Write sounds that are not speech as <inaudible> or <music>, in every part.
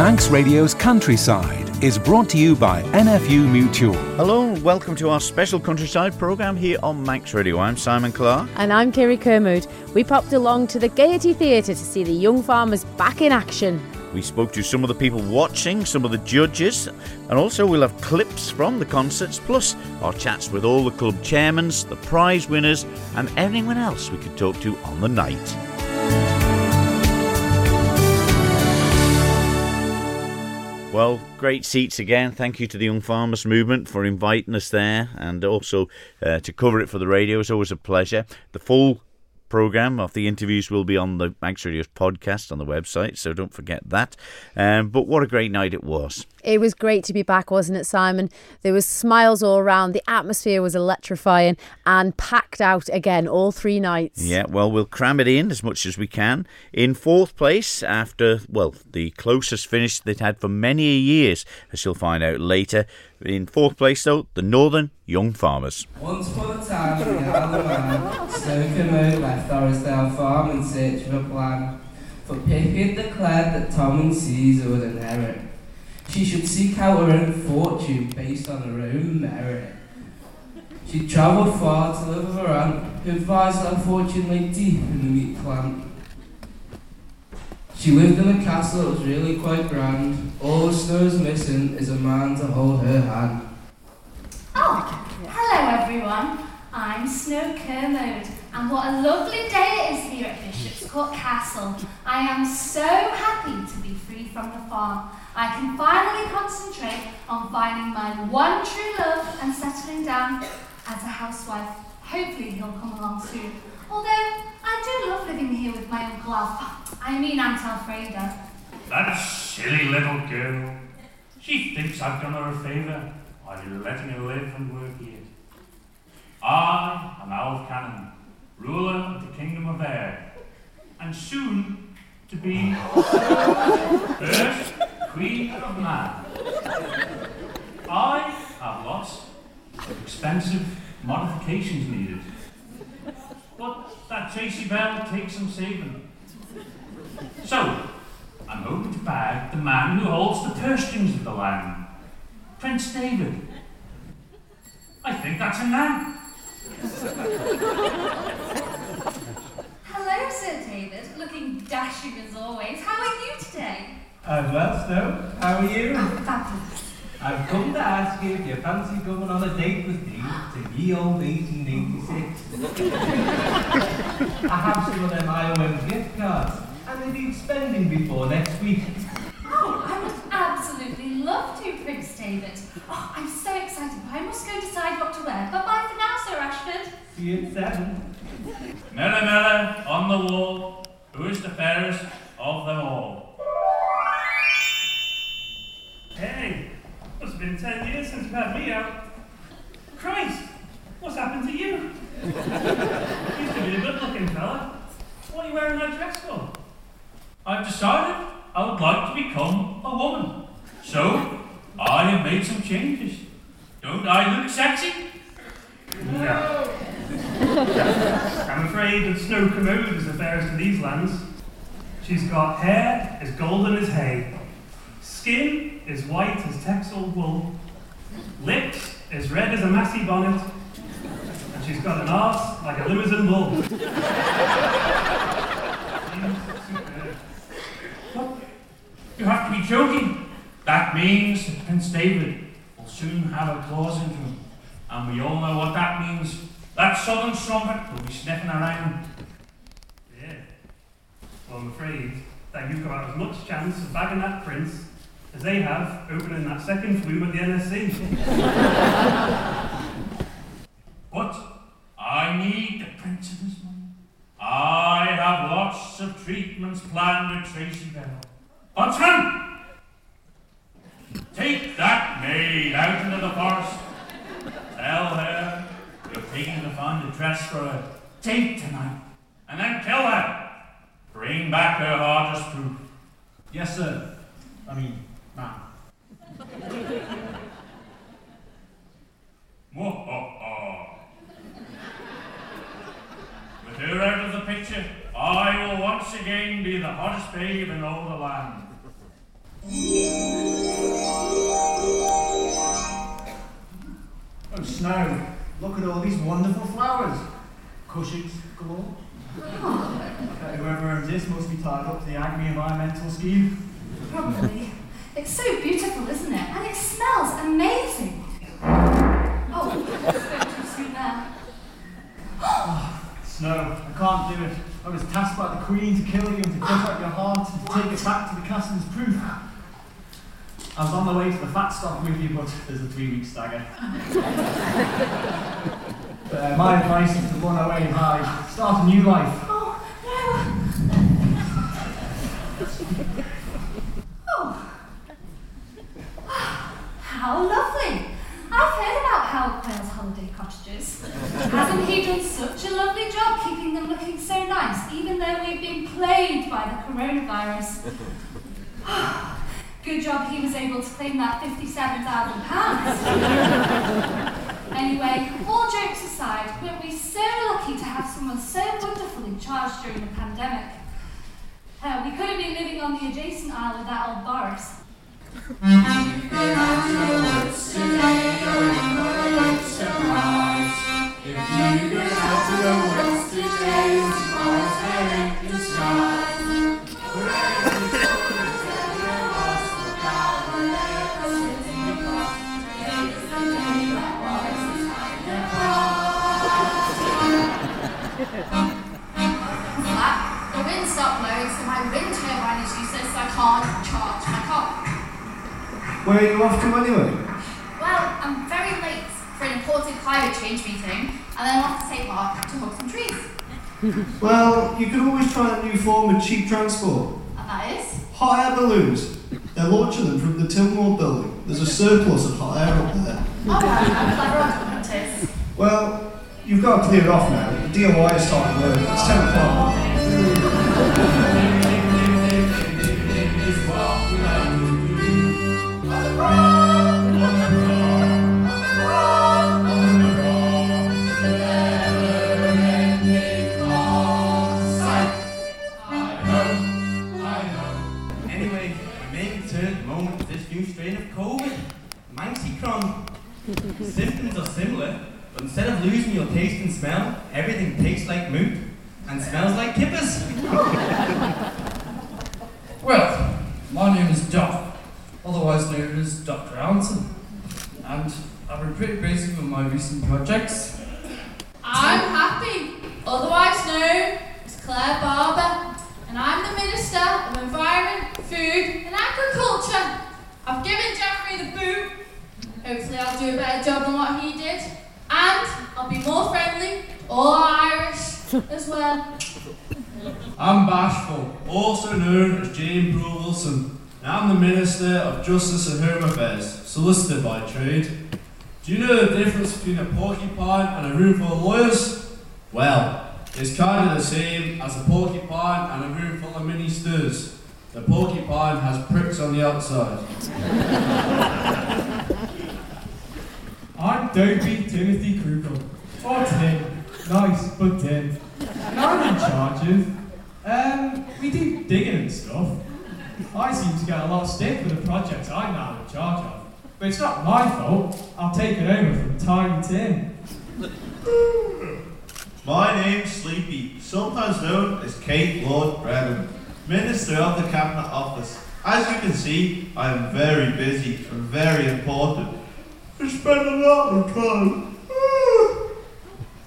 Manx Radio's Countryside is brought to you by NFU Mutual. Hello and welcome to our special countryside programme here on Manx Radio. I'm Simon Clark. And I'm Kerry Kermode. We popped along to the Gaiety Theatre to see the young farmers back in action. We spoke to some of the people watching, some of the judges, and also we'll have clips from the concerts, plus our chats with all the club chairmans, the prize winners, and anyone else we could talk to on the night. Well, great seats again. Thank you to the Young Farmers Movement for inviting us there and also uh, to cover it for the radio. It's always a pleasure. The full program of the interviews will be on the Manx Radio's podcast on the website, so don't forget that. Um, but what a great night it was. It was great to be back, wasn't it, Simon? There was smiles all around. The atmosphere was electrifying and packed out again all three nights. Yeah, well, we'll cram it in as much as we can. In fourth place, after, well, the closest finish they'd had for many years, as you'll find out later. In fourth place, though, the Northern Young Farmers. Once upon a time, we had a man, Snow Kermode left Orrisdale Farm in search of a plan. For Pippi had declared that Tom and Caesar would inherit. She should seek out her own fortune based on her own merit. She travelled far to live with her aunt, who advised her fortune lay deep in the meat plant. She lived in a castle that was really quite grand. All the snow's missing is a man to hold her hand. Oh, hello everyone. I'm Snow Kermode, and what a lovely day it is here at Bishop's Court Castle. I am so happy to be from the farm. I can finally concentrate on finding my one true love and settling down as a housewife. Hopefully he'll come along soon. Although I do love living here with my Uncle Alf. I mean Aunt Alfreda. That silly little girl. She thinks I've done her a favour by letting her live and work here. I am Alf Cannon, ruler of the Kingdom of Ayre, and soon to be first Queen of Man. I have lots of expensive modifications needed, but that Tracy Bell takes some saving. So, I'm hoping to bag the man who holds the purse strings of the land, Prince David. I think that's a man. Hello, Sir David, looking dashing as always. How are you today? I'm well, Snow. How are you? Oh, fabulous. I've come to ask you if you fancy going on a date with me to ye old 1886. I <laughs> have some of them IOM gift cards, and they need spending before next week. Oh, I would absolutely love to, Prince David. Oh, I'm so excited, but I must go decide what to wear. Bye bye for now, Sir Ashford. See you at seven. Mirror, mirror on the wall, who is the fairest of them all? Hey, must have been ten years since you had me out. Christ, what's happened to you? <laughs> Used to be a good looking fella. What are you wearing that dress for? I've decided I would like to become a woman. So, I have made some changes. Don't I look sexy? No. <laughs> I'm afraid that Snow Commode is the fairest of these lands. She's got hair as golden as hay, skin as white as Texel wool, lips as red as a Massey bonnet, and she's got an arse like a Limousin bull. <laughs> She's superb. What? You have to be joking. That means that Prince David will soon have a claws into him. And we all know what that means. That southern strumpet will be sniffing around. Yeah. Well, I'm afraid that you've got as much chance of bagging that prince as they have opening that second flume at the NSC. <laughs> but I need the prince's money. I have lots of treatments planned with Tracy Bell. Huntsman! Take that maid out into the forest. Tell her you're taking to find a dress for a date tonight. And then kill her. Bring back her heart as proof. Yes, sir. I mean, ma'am. <laughs> Mwahaha. Oh, oh. With her out of the picture, I will once again be the hottest babe in all the land. Oh, Snow, look at all these wonderful flowers. Cushags galore. Bet <laughs> whoever owns this must be tied up to the Agri environmental scheme. Probably. It's so beautiful, isn't it? And it smells amazing. Oh, <laughs> too soon there. Oh, Snow, I can't do it. I was tasked by the Queen to kill you and to cut out your heart and to take it back to the castle as proof. I was on the way to the fat stock with you, but there's a three week stagger. but, <laughs> uh, my advice is to run away hide. Start a new life. Oh, no. <laughs> Oh. How lovely. I've heard about Hal Quayle's holiday cottages. Hasn't he done such a lovely job keeping them looking nice, even though we've been plagued by the coronavirus? <sighs> Good job he was able to claim that £57,000. <laughs> anyway, all jokes aside, weren't we so lucky to have someone so wonderful in charge during the pandemic? Uh, we could have been living on the adjacent isle with that old Boris. That, the wind stopped blowing, so my wind turbine is useless, so I can't charge my car. Where are you off to anyway? Well, I'm very late for an important climate change meeting, and then I'm off to take Mark to hug some trees. <laughs> Well, you could always try a new form of cheap transport. And that is? Hot air balloons. They're launching them from the Tilmore building. There's a surplus of hot air up there. Oh, clever. Well, you've got to clear it off now. The DOI is starting work. It's 10 o'clock. Symptoms are similar, but instead of losing your taste and smell, everything tastes like moot and smells like kippers. <laughs> Well, my name is Doc, otherwise known as Dr. Allinson, and I've been pretty busy with my recent projects. I'm happy, otherwise known as Clare Barber, and I'm the Minister of Environment, Food and Agriculture. I've given Geoffrey the boot. Hopefully I'll do a better job than what he did. And I'll be more friendly, all Irish as well. I'm Bashful, also known as Jane Brewer Wilson, and I'm the Minister of Justice and Home Affairs, solicitor by trade. Do you know the difference between a porcupine and a room full of lawyers? Well, it's kind of the same as a porcupine and a room full of ministers. The porcupine has pricks on the outside. <laughs> I'm Dopey Timothy Crookall. Or Tim. Nice, but Tim. And I'm in charge of. Um, we do digging and stuff. I seem to get a lot of stick for the projects I'm now in charge of. But it's not my fault. I'll take it over from Tiny Tim. My name's Sleepy, sometimes known as Kate Lord Brennan, Minister of the Cabinet Office. As you can see, I am very busy and very important. I spend a lot of time.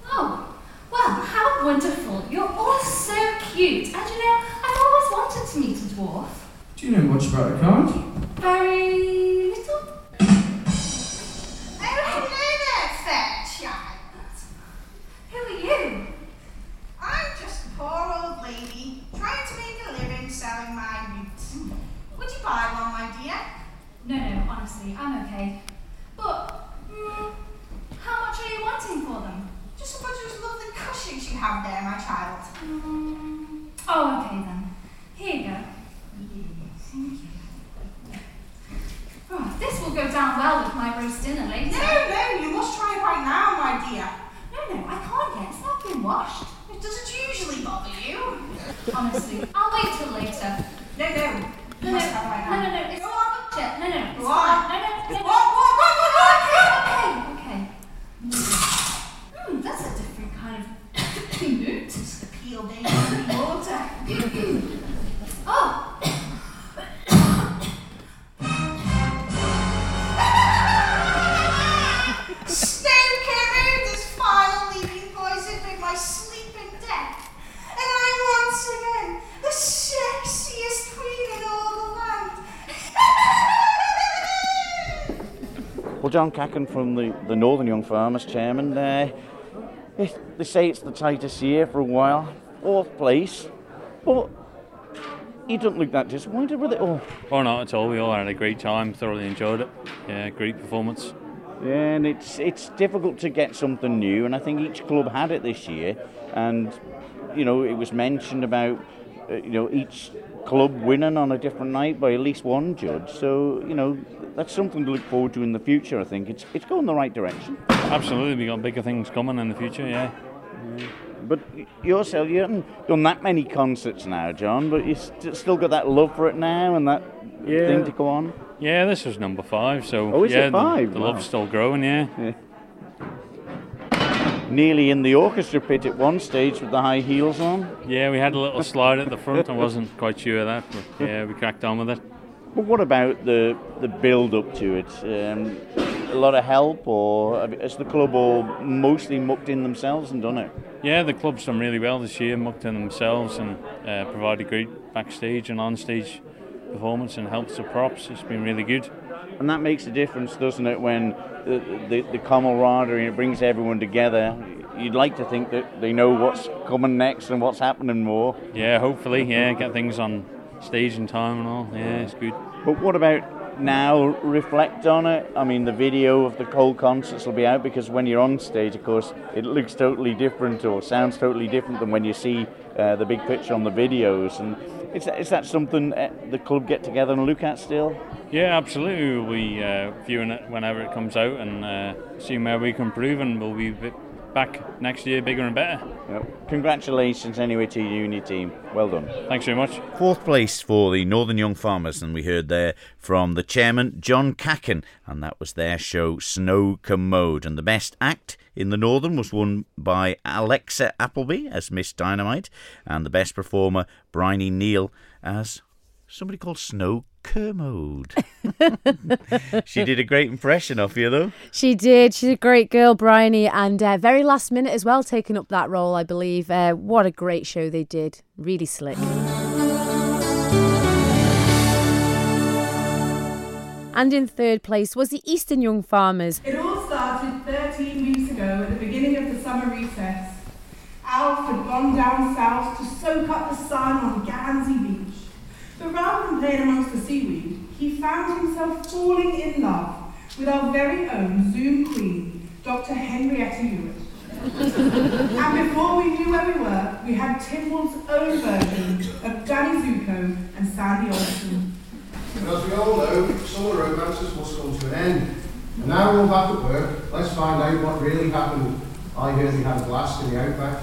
Oh, well, how wonderful. You're all so cute. And you know, I've always wanted to meet a dwarf. Do you know much about a kind? Very little. Oh, hello there, fair child. Who are you? I'm just a poor old lady trying to make a living selling my roots. Would you buy one, my dear? No, no, honestly, I'm okay. But, mm, how much are you wanting for them? Just a bunch of lovely cushions you have there, my child. Mm, oh, okay then. Here you go. Thank you. Oh, this will go down well with my roast dinner later. No, no, you must try it right now, my dear. No, no, I can't yet. It's not been washed. It doesn't usually bother you. Honestly, I'll wait till later. No, no, No, no, must have it right no, no, no, it's Yeah, no, no, it's What? fine. No, no, no, no. What, what, what, what, what? Okay, okay. Hmm, that's a different kind of boot. It's the peel day in the water. <coughs> Oh, John Cacken from the, the Northern Young Farmers Chairman there. Eh, They say it's the tightest year for a while. Fourth place. But you don't look that disappointed with it all. Oh, not at all. We all had a great time. Thoroughly enjoyed it. Yeah, great performance. Yeah, and it's it's difficult to get something new, and I think each club had it this year. And you know, it was mentioned about uh, Uh, you know each club winning on a different night by at least one judge. So you know, that's something to look forward to in the future. I think it's it's going the right direction. Absolutely, we got bigger things coming in the future. Yeah. But yourself, you haven't done that many concerts now, John. But you st- still got that love for it now, and that Yeah. thing to go on. Yeah, this was number five. So Oh, is it yeah, the- five? The, Wow. love's still growing. Yeah. Nearly in the orchestra pit at one stage with the high heels on. Yeah, we had a little slide at the front. I wasn't quite sure of that, but yeah, we cracked on with it. But what about the the build up to it? Um, a lot of help, or has the club all mostly mucked in themselves and done it? Yeah, the club's done really well this year, mucked in themselves and uh, provided great backstage and on stage performance and helped the props. It's been really good. And that makes a difference, doesn't it? When the the, the camaraderie it brings everyone together. You'd like to think that they know what's coming next and what's happening more. Yeah, hopefully, yeah, get things on stage in time and all. Yeah, it's good. But what about now? Reflect on it. I mean, the video of the cold concerts will be out because when you're on stage, of course, it looks totally different or sounds totally different than when you see uh, the big picture on the videos. And is that, is that something uh, the club get together and look at still? Yeah, absolutely. We'll be uh, viewing it whenever it comes out and uh, seeing where we can improve, and we'll be back next year bigger and better. Yep. Congratulations anyway to you and your team. Well done. Thanks very much. Fourth place for the Northern Young Farmers, and we heard there from the chairman, John Cacken, and that was their show, Snow Commode. And the best act in the Northern was won by Alexa Appleby as Miss Dynamite, and the best performer, Bryony Neal, as somebody called Snow Kermode. <laughs> she did a great impression of you, though. She did. She's a great girl, Bryony, and uh, very last minute as well, taking up that role, I believe. Uh, what a great show they did. Really slick. And in third place was the Eastern Young Farmers. It all started 13 weeks ago at the beginning of the summer recess. Alf had gone down south to soak up the sun on Gansey Beach. But rather than playing amongst the seaweed, he found himself falling in love with our very own Zoom queen, Dr. Henrietta Ewart. and before we knew where we were, we had Timble's own version of Danny Zuko and Sandy Olsson. And as we all know, summer romances must come to an end. And now we're all back at work, let's find out what really happened. I hear they had a blast in the outback.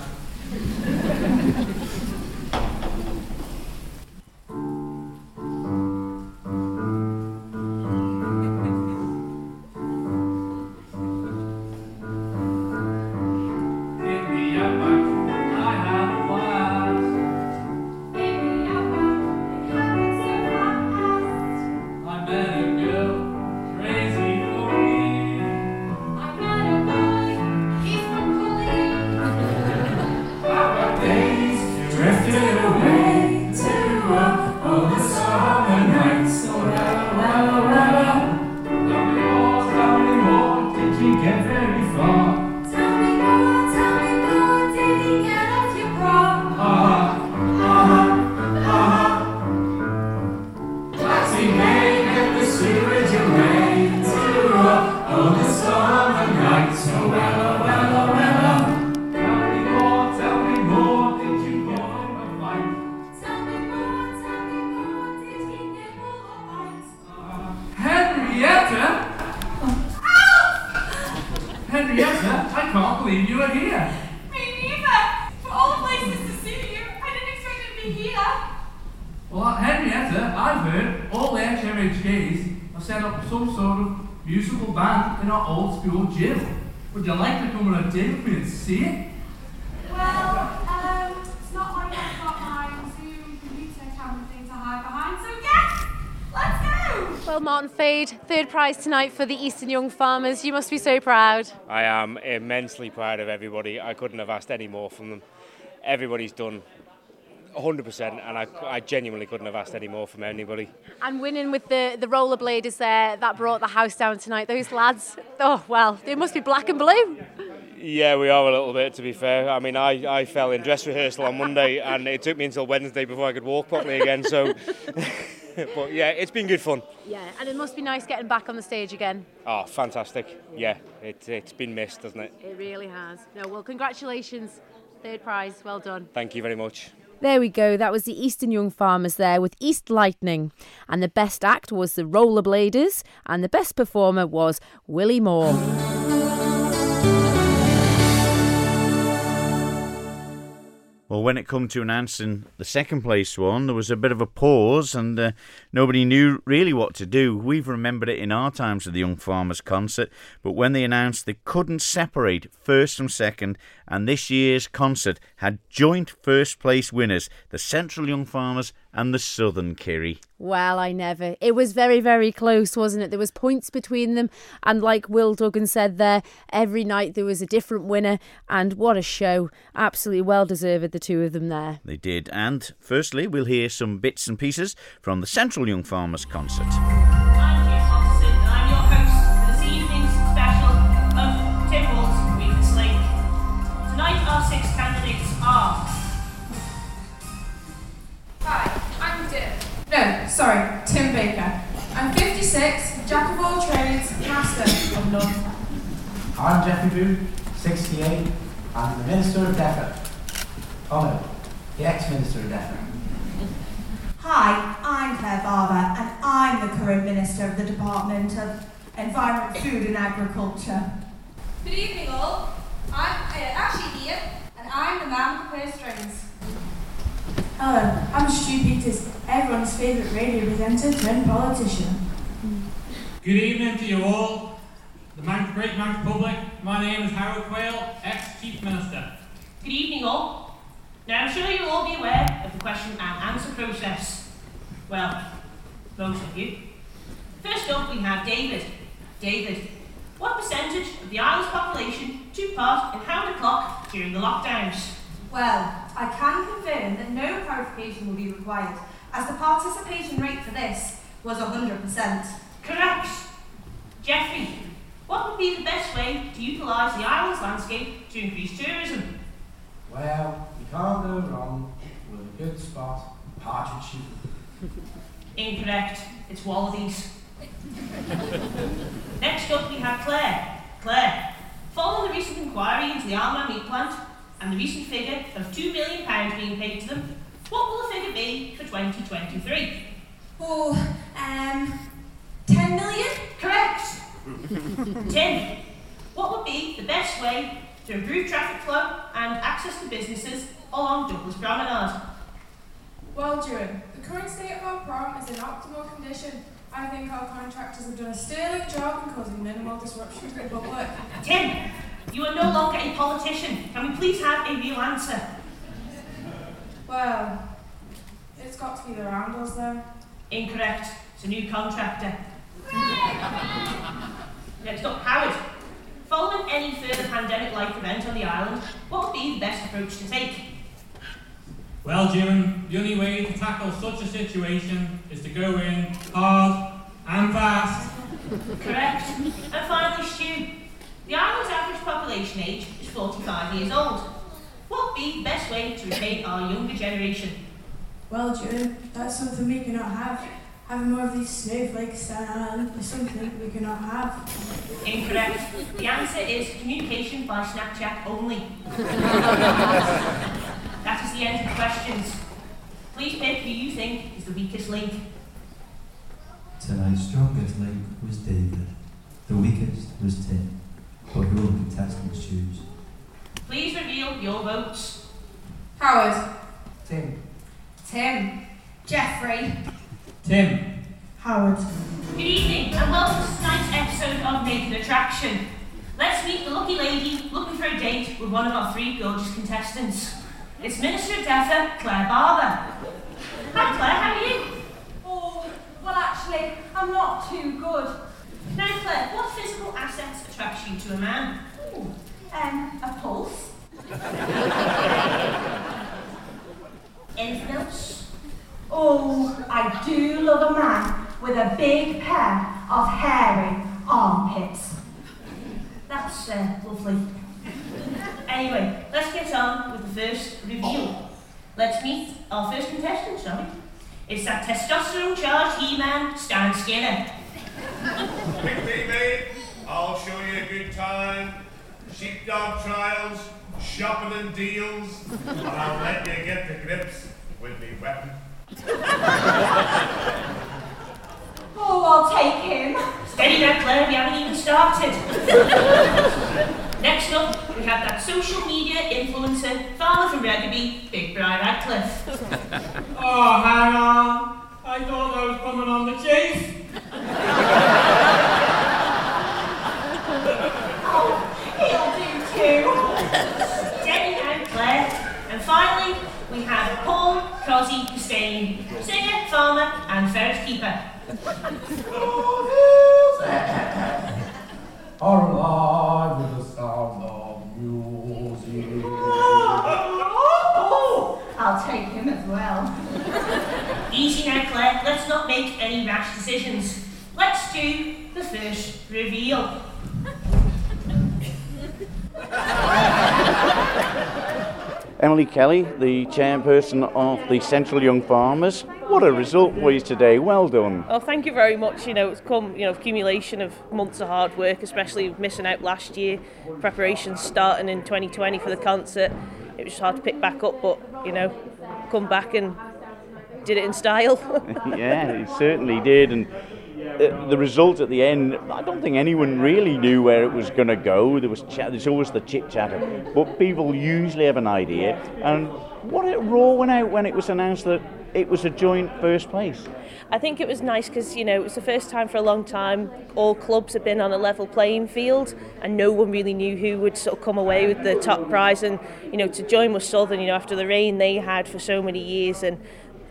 Prize tonight for the Eastern Young Farmers. You must be so proud. I am immensely proud of everybody. I couldn't have asked any more from them. Everybody's done 100%, and I, I genuinely couldn't have asked any more from anybody. And winning with the, the rollerbladers there, that brought the house down tonight. Those lads, oh, well, they must be black and blue. Yeah, we are a little bit, to be fair. I mean, I, I fell in dress rehearsal on Monday, and it took me until Wednesday before I could walk properly again. So, <laughs> <laughs> but yeah, it's been good fun. Yeah, and it must be nice getting back on the stage again. Oh, fantastic. Yeah, it, it's been missed, doesn't it? It really has. No, well, congratulations. Third prize, well done. Thank you very much. There we go. That was the Eastern Young Farmers there with East Lightning. And the best act was the Rollerbladers, and the best performer was Willie Moore. Well, when it come to announcing the second place one, there was a bit of a pause and uh, nobody knew really what to do. We've remembered it in our times of the Young Farmers concert, but when they announced they couldn't separate first from second, and this year's concert had joint first place winners, the Central Young Farmers and the Southern Kerry. Well, I never. It was very, very close, wasn't it? There was points between them, and like Will Duggan said there, every night there was a different winner, and what a show! Absolutely well deserved, the two of them there. They did. And firstly, we'll hear some bits and pieces from the Central Young Farmers concert. Sorry, Tim Baker. I'm 56, jack of all trades, master of none. I'm Geoffrey Booth, 68. I'm the Minister of Defra. Oh no, the ex-Minister of Defra. Hi, I'm Clare Barber, and I'm the current Minister of the Department of Environment, Food and Agriculture. Good evening, all. I'm uh, Ashley here, and I'm the man with the purse strings. Hello, I'm Stu Peters, everyone's favourite radio presenter turned politician. Good evening to you all. The Mount, Great Mount Public. My name is Howard Quayle, ex-Chief Minister. Good evening, all. Now, I'm sure you'll all be aware of the question and answer process. Well, most of you. First up, we have David. David, what percentage of the island's population took part in How the Clock during the lockdowns? Well, I can confirm that no clarification will be required, as the participation rate for this was 100%. Correct. Geoffrey, what would be the best way to utilise the island's landscape to increase tourism? Well, you can't go wrong with a good spot, partridge shooting. Incorrect. It's wallabies. Next up, we have Clare. Clare, following the recent inquiry into the Alma meat plant and the recent figure of £2 million being paid to them, what will the figure be for 2023? Oh, um, 10 million? Correct. <laughs> Tim, what would be the best way to improve traffic flow and access to businesses along Douglas Promenade? Well, Duran, the current state of our prom is in optimal condition. I think our contractors have done a sterling job in causing minimal disruption to the public. Tim, you are no longer a politician. Can we please have a real answer? Well, it's got to be the Roundels, though. Incorrect. It's a new contractor. <laughs> Next up, Howard. Following any further pandemic-like event on the island, what would be the best approach to take? Well, Jim, the only way to tackle such a situation is to go in hard and fast. Correct. And finally, Stu. The island's average population age is 45 years old. What would be the best way to retain our younger generation? Well, Duran, that's something we cannot have. Having more of these snowflakes down on is something we cannot have. Incorrect. The answer is communication by Snapchat only. <laughs> that is the end of the questions. Please pick who you think is the weakest link. Tonight's strongest link was David. The weakest was Tim. But who will the contestants choose? Please reveal your votes. Howard. Tim. Tim. Geoffrey. Tim. Howard. Good evening and welcome to tonight's episode of Naked Attraction. Let's meet the lucky lady looking for a date with one of our three gorgeous contestants. It's Minister of DEFA, Clare Barber. Hi Clare, how are you? Oh, well, actually, I'm not too good. Now Clare, what physical assets attract you to a man? Ooh, um, a pulse. Anything? Oh, I do love a man with a big pair of hairy armpits. That's uh, lovely. Anyway, let's get on with the first reveal. Let's meet our first contestant, sorry. It's that testosterone charged He Man, Stan Skinner. Pick me, mate. I'll show you a good time. Sheepdog trials, shopping and deals, and I'll let you get to grips with me weapon. <laughs> Oh, I'll take him. Steady now, Clare, we haven't even started. <laughs> Next up, we have that social media influencer, farmer from Rugby, Big Brian Radcliffe. Oh, hang on. I thought I was coming on the chase. <laughs> He'll do too. Steady now, Clare. And finally, we have Paul Crosby Costain, singer, farmer, and ferret keeper. <laughs> Are alive with the sound of music. I'll take him as well. Easy now, Clare. Let's not make any rash decisions. Let's do the first reveal. <laughs> Emily Kelly, the chairperson of the Central Young Farmers. What a result for you today. Well done. Well, thank you very much. You know, it's come, you know, accumulation of months of hard work, especially missing out last year, preparations starting in 2020 for the concert. It was hard to pick back up, but, you know, come back and did it in style. <laughs> <laughs> yeah, it certainly did. And Uh, the result at the end, I don't think anyone really knew where it was going to go. There was chat, there's always the chit chatter, but people usually have an idea. And what a roar went out when it was announced that it was a joint first place. I think it was nice because you know it was the first time for a long time all clubs had been on a level playing field, and no one really knew who would sort of come away with the top prize. And you know to join with Southern, you know after the reign they had for so many years, and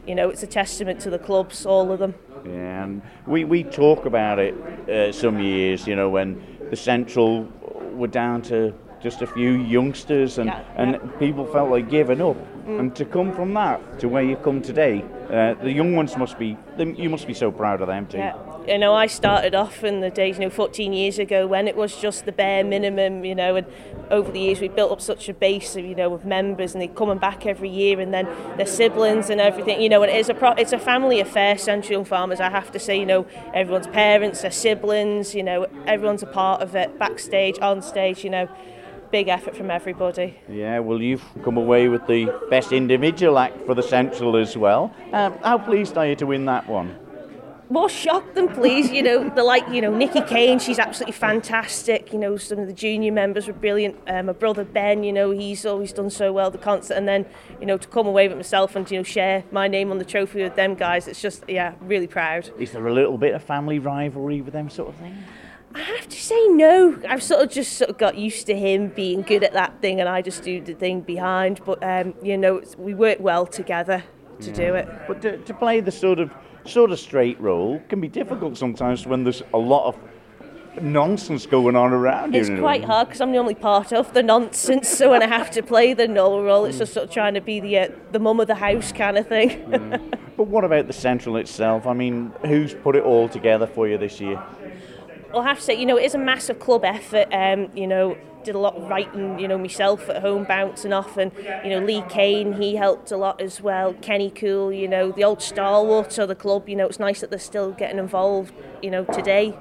you know it's a testament to the clubs, all of them. Yeah, and we, we talk about it uh, some years, you know, when the Central were down to just a few youngsters and, Yeah, and yeah. people felt like giving up. Mm. And to come from that to where you come today, uh, the young ones must be, them- you must be so proud of them too. Yeah. You know, I started off in the days, you know, 14 years ago when it was just the bare minimum, you know, and over the years we built up such a base of, you know, of members and they're coming back every year and then their siblings and everything, you know, and it is a pro- it's a family affair, Central Young Farmers, I have to say, you know, everyone's parents, their siblings, you know, everyone's a part of it, backstage, on stage, you know, big effort from everybody. Yeah, well, you've come away with the best individual act for the Central as well. Um, how pleased are you to win that one? More shocked than pleased. You know, the like, you know, Nikki Kane, she's absolutely fantastic. You know, some of the junior members were brilliant. Uh, my brother Ben, you know, he's always done so well the concert, and then you know to come away with myself and you know share my name on the trophy with them guys. It's just yeah, really proud. Is there a little bit of family rivalry with them sort of thing? I have to say no. I've sort of just sort of got used to him being good at that thing, and I just do the thing behind. But um, you know, it's, we work well together to do it. But to, to play the sort of sort of straight role can be difficult sometimes when there's a lot of nonsense going on around you. It's you know. quite hard because I'm the only part of the nonsense. So when I have to play the null role, it's just sort of trying to be the uh, the mum of the house kind of thing. But what about the Central itself? I mean, who's put it all together for you this year? I'll have to say, you know, it is a massive club effort. Um, you know, did a lot of writing, you know, myself at home, bouncing off, and you know, Lee Kane, he helped a lot as well. Kenny Cool, you know, the old stalwarts of the club. You know, it's nice that they're still getting involved. You know, today.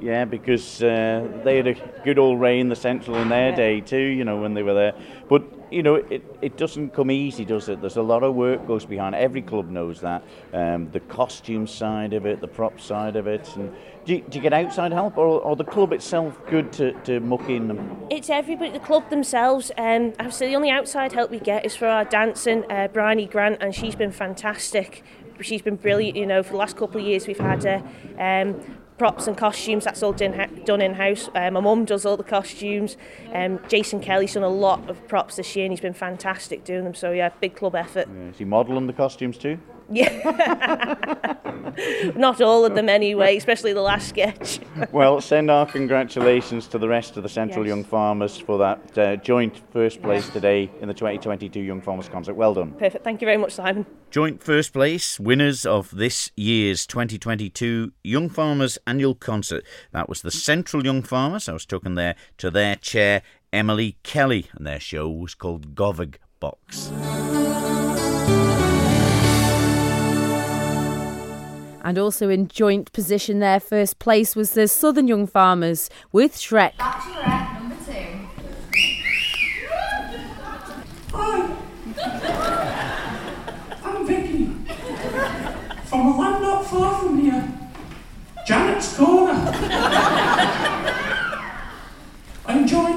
Yeah, because uh, they had a good old reign, the Central, in their day too, you know, when they were there. But, you know, it, it doesn't come easy, does it? There's a lot of work goes behind. Every club knows that. Um, the costume side of it, the prop side of it. And do, you, do you get outside help, or, or the club itself good to, to muck in? them? It's everybody, the club themselves. Um, I the only outside help we get is for our dancing, uh, Bryony Grant, and she's been fantastic. she's been brilliant. You know, for the last couple of years we've had her. Um, props and costumes that's all done, done in house uh, my mum does all the costumes. Um, Jason Kelly's done a lot of props this year and he's been fantastic doing them so yeah big club effort. Yeah, is he modelling the costumes too? <laughs> not all of them anyway especially the last sketch well, send our congratulations to the rest of the Central Yes. Young Farmers for that uh, joint first place today in the 2022 Young Farmers Concert. Well done. perfect thank you very much Simon Joint first place winners of this year's 2022 Young Farmers Annual Concert. That was the Central Young Farmers. I was talking there to their chair, Emily Kelly, and their show was called Govig Box. And also in joint position there, first place was the Southern Young Farmers with Shrek. Bachelorette number two. Hi. I'm Vicky. From a land not far from here. Janet's Corner. I enjoy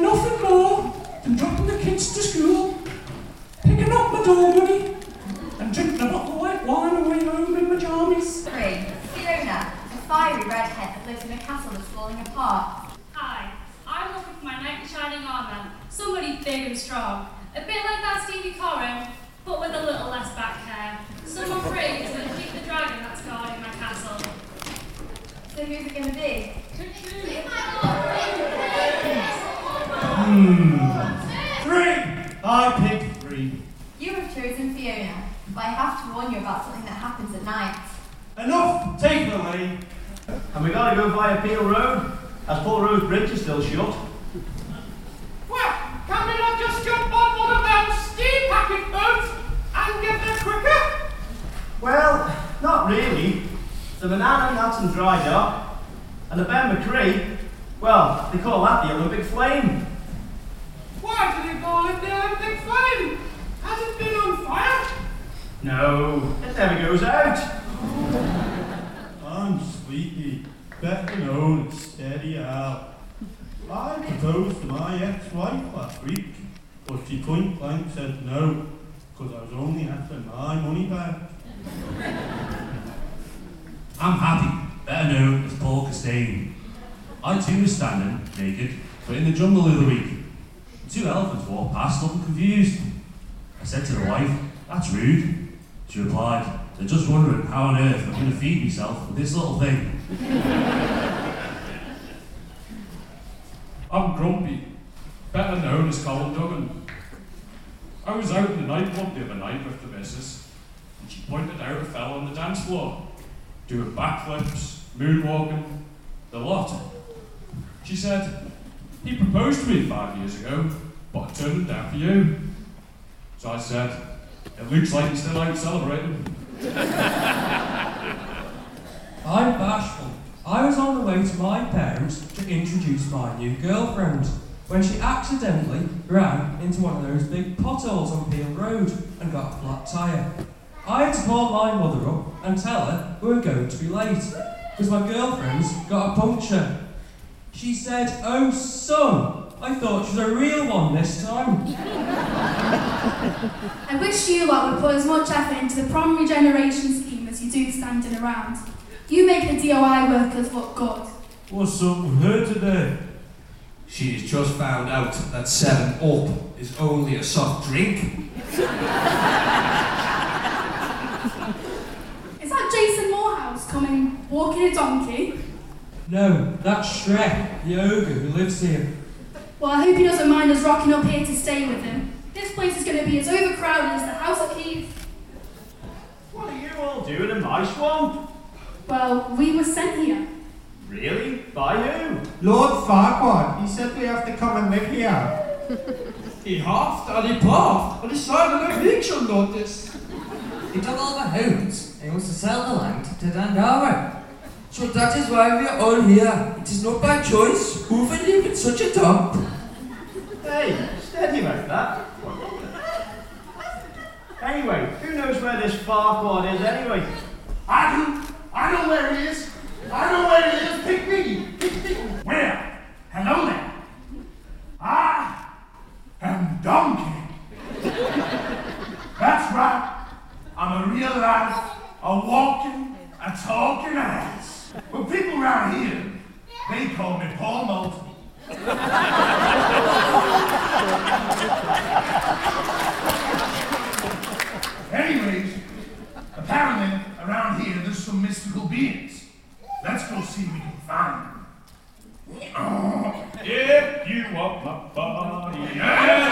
this little thing. <laughs> I'm grumpy, better known as Colin Duggan. I was out in the nightclub the other night with the missus, and she pointed out a fellow on the dance floor, doing backflips, moonwalking, the lot. She said, he proposed to me five years ago, but I turned him down for you. So I said, it looks like he's still out celebrating. <laughs> I'm bashful. I was on the way to my parents to introduce my new girlfriend when she accidentally ran into one of those big potholes on Peel Road and got a flat tyre. I had to call my mother up and tell her we were going to be late because my girlfriend's got a puncture. She said, Oh, son, I thought she was a real one this time. I wish you lot would put as much effort into the prom regeneration scheme as you do standing around. You make the DOI workers look good. What's up with her today? She's just found out that 7 Up is only a soft drink. <laughs> Is that Jason Moorhouse coming walking a donkey? No, that's Shrek, the ogre who lives here. Well, I hope he doesn't mind us rocking up here to stay with him. This place is going to be as overcrowded as the House of Keys. What are you all doing in my swamp? Well, we were sent here. Really? By who? Lord Farquaad. he said we have to come and live here. <laughs> He huffed and he puffed and he signed an eviction notice. He took all the hounds and wants to sell the land to Dandara. So that is why we are all here. It is not by choice who will live in such a dump. Hey, steady about that. Anyway, who knows where this Farquaad is anyway? I do. I know where it is. I know where it is. Pick me. Pick me. Well, hello there. I am Donkey. That's right. I'm a real life, a walking, a talking ass. But people around here, they call me Paul Moulton. Anyways, apparently, beings. Let's go see if we can find them. If you want my body and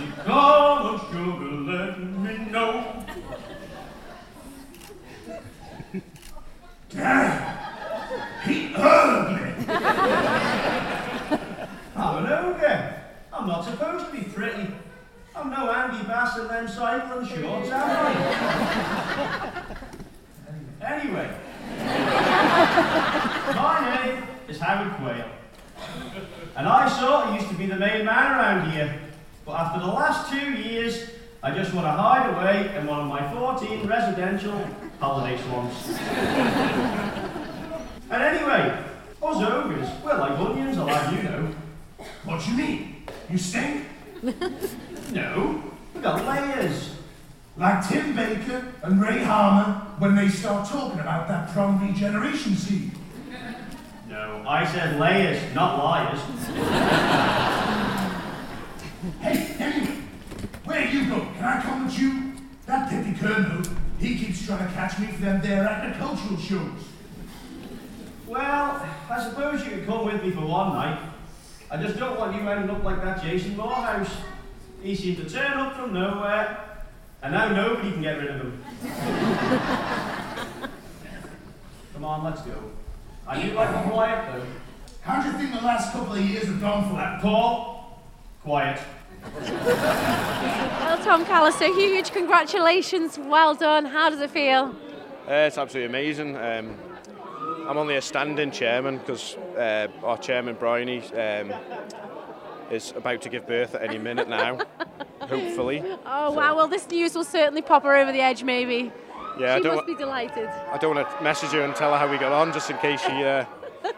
you call a sugar, let me know. Damn, he ugly. I'm an. I'm not supposed to be pretty. I'm no Andy Bass and them cycling shorts, am I? anyway, <laughs> my name eh, is Howard Quayle. And I sort of used to be the main man around here. But after the last two years, I just want to hide away in one of my 14 residential holiday swamps. <laughs> and anyway, us ogres, we're like onions, I'll have you know. What do you mean? You stink? No, we got layers. Like Tim Baker and Ray Harmer when they start talking about that prom regeneration seed. No, I said layers, not liars. Hey, anyway, where you go? Can I come with you? That deputy colonel, he keeps trying to catch me for them there agricultural shows. Well, I suppose you could come with me for one night. I just don't want you ending up like that Jason Moorhouse. He seemed to turn up from nowhere, and now nobody can get rid of him. <laughs> Come on, let's go. I do like a quiet though. How do you think the last couple of years have gone for that? Paul, quiet. Well, Tom Callister, huge congratulations. Well done. How does it feel? Uh, it's absolutely amazing. Um, I'm only a standing chairman because uh, our chairman Bryony um, is about to give birth at any minute now, <laughs> hopefully. Oh, wow. Well, this news will certainly pop her over the edge, maybe. Yeah, I she don't. must be delighted. I don't want to message her and tell her how we got on, just in case she uh,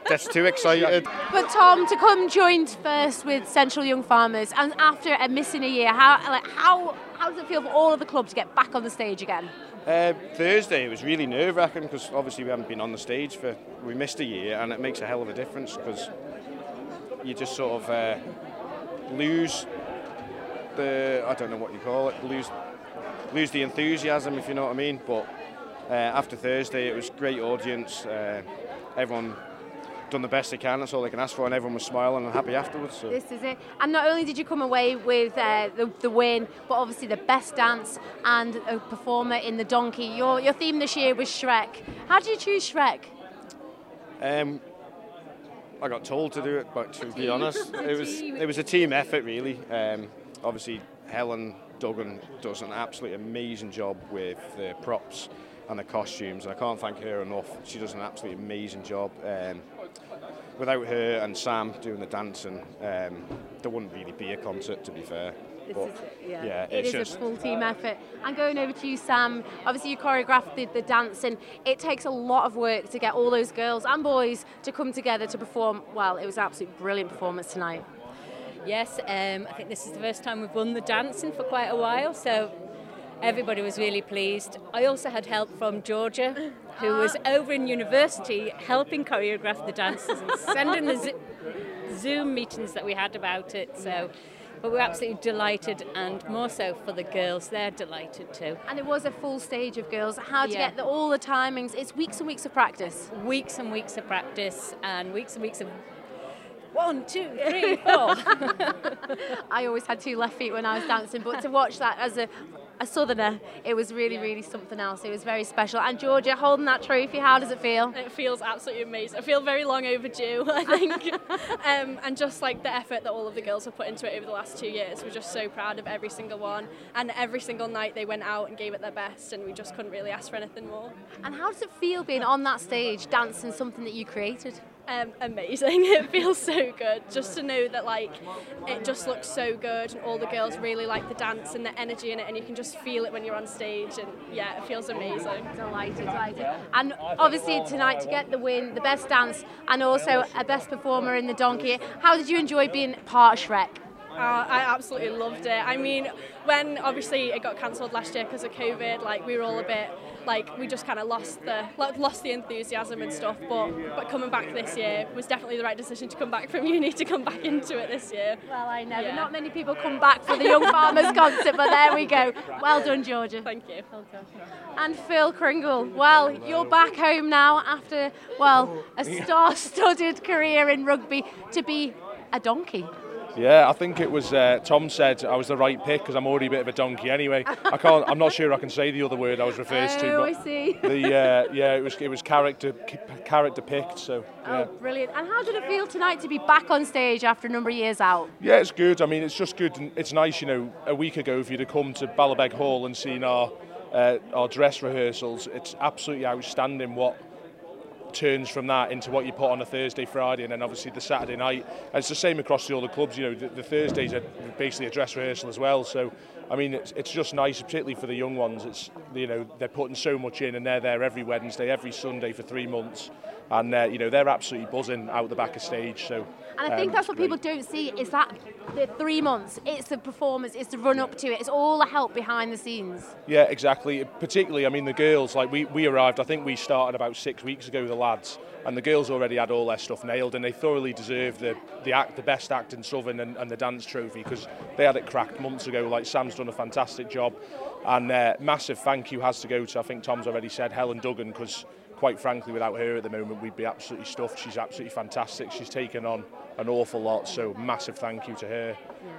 gets too excited. <laughs> But Tom, to come joined first with Central Young Farmers, and after a missing a year, how like how how does it feel for all of the club to get back on the stage again? Uh, Thursday it was really nerve wracking because obviously we haven't been on the stage for we missed a year and it makes a hell of a difference because you just sort of uh, lose the I don't know what you call it lose lose the enthusiasm if you know what I mean. But uh, after Thursday it was great audience. Uh, everyone done the best they can. That's all they can ask for, and everyone was smiling and happy afterwards. So. This is it. And not only did you come away with uh, the, the win, but obviously the best dance and a performer in the donkey. Your your theme this year was Shrek. How did you choose Shrek? Um, I got told to do it, but to be <laughs> honest, it was it was a team effort really. Um, obviously, Helen Duggan does an absolutely amazing job with the props and the costumes, and I can't thank her enough. She does an absolutely amazing job. Um, without her and Sam doing the dancing, um, there wouldn't really be a concert, to be fair. This But, is yeah. yeah, it it's is just a full team effort. And going over to you, Sam, obviously you choreographed the, the dance, and it takes a lot of work to get all those girls and boys to come together to perform. Well, it was an absolutely brilliant performance tonight. Yes, um, I think this is the first time we've won the dancing for quite a while, so everybody was really pleased. I also had help from Georgia, who was over in university helping choreograph the dances and sending the Zo- Zoom meetings that we had about it. So, but we're absolutely delighted, and more so for the girls. They're delighted too. And it was a full stage of girls. How to Yeah. get the, all the timings? It's weeks and weeks of practice. Weeks and weeks of practice, and weeks and weeks of one, two, three, four. <laughs> I always had two left feet when I was dancing, but to watch that as a, a southerner, it was really, really something else. It was very special. And Georgia holding that trophy, how does it feel? It feels absolutely amazing. I feel very long overdue, <laughs> I think. <laughs> um, and just like the effort that all of the girls have put into it over the last two years, we're just so proud of every single one. And every single night they went out and gave it their best, and we just couldn't really ask for anything more. And how does it feel being on that stage dancing something that you created? Um, amazing. <laughs> It feels so good just to know that like it just looks so good, and all the girls really like the dance and the energy in it, and you can just feel it when you're on stage. And yeah, it feels amazing. Delighted, delighted. And obviously tonight to get the win, the best dance, and also a best performer in the donkey. How did you enjoy being part of Shrek? Uh, I absolutely loved it. I mean, when obviously it got cancelled last year because of COVID, like we were all a bit like we just kind of lost the lost the enthusiasm and stuff. But but coming back this year was definitely the right decision to come back from <laughs> uni to come back into it this year. Well, I know, Yeah. not many people come back for the Young Farmers concert, but there we go. Well done, Georgia. Thank you. And Phil Kringle, well, you're back home now after, well, a star studded career in rugby to be a donkey. Yeah, I think it was. Uh, Tom said I was the right pick because I'm already a bit of a donkey anyway. I can't. I'm not sure I can say the other word I was referred to. Oh, I see. The uh, yeah, it was it was character character picked. So yeah. Oh, brilliant. And how did it feel tonight to be back on stage after a number of years out? Yeah, it's good. I mean, it's just good. It's nice, you know. A week ago, if you'd have come to Ballabeg Hall and seen our uh, our dress rehearsals, it's absolutely outstanding what turns from that into what you put on a Thursday, Friday, and then obviously the Saturday night. And it's the same across the other clubs. You know, the, the Thursdays are basically a dress rehearsal as well. So, I mean, it's, it's just nice, particularly for the young ones. It's you know they're putting so much in, and they're there every Wednesday, every Sunday for three months, and uh, you know they're absolutely buzzing out the back of stage. So And I think um, that's what people don't see is that the three months, it's the performance, it's the run up to it, it's all the help behind the scenes. Yeah, exactly. Particularly, I mean, the girls, like we, we arrived, I think we started about six weeks ago, the lads, and the girls already had all their stuff nailed, and they thoroughly deserve the, the act, the best act in Southern and, and the dance trophy because they had it cracked months ago. Like Sam's done a fantastic job, and uh, massive thank you has to go to, I think Tom's already said, Helen Duggan, because quite frankly, without her at the moment, we'd be absolutely stuffed. She's absolutely fantastic. She's taken on an awful lot, so massive thank you to her.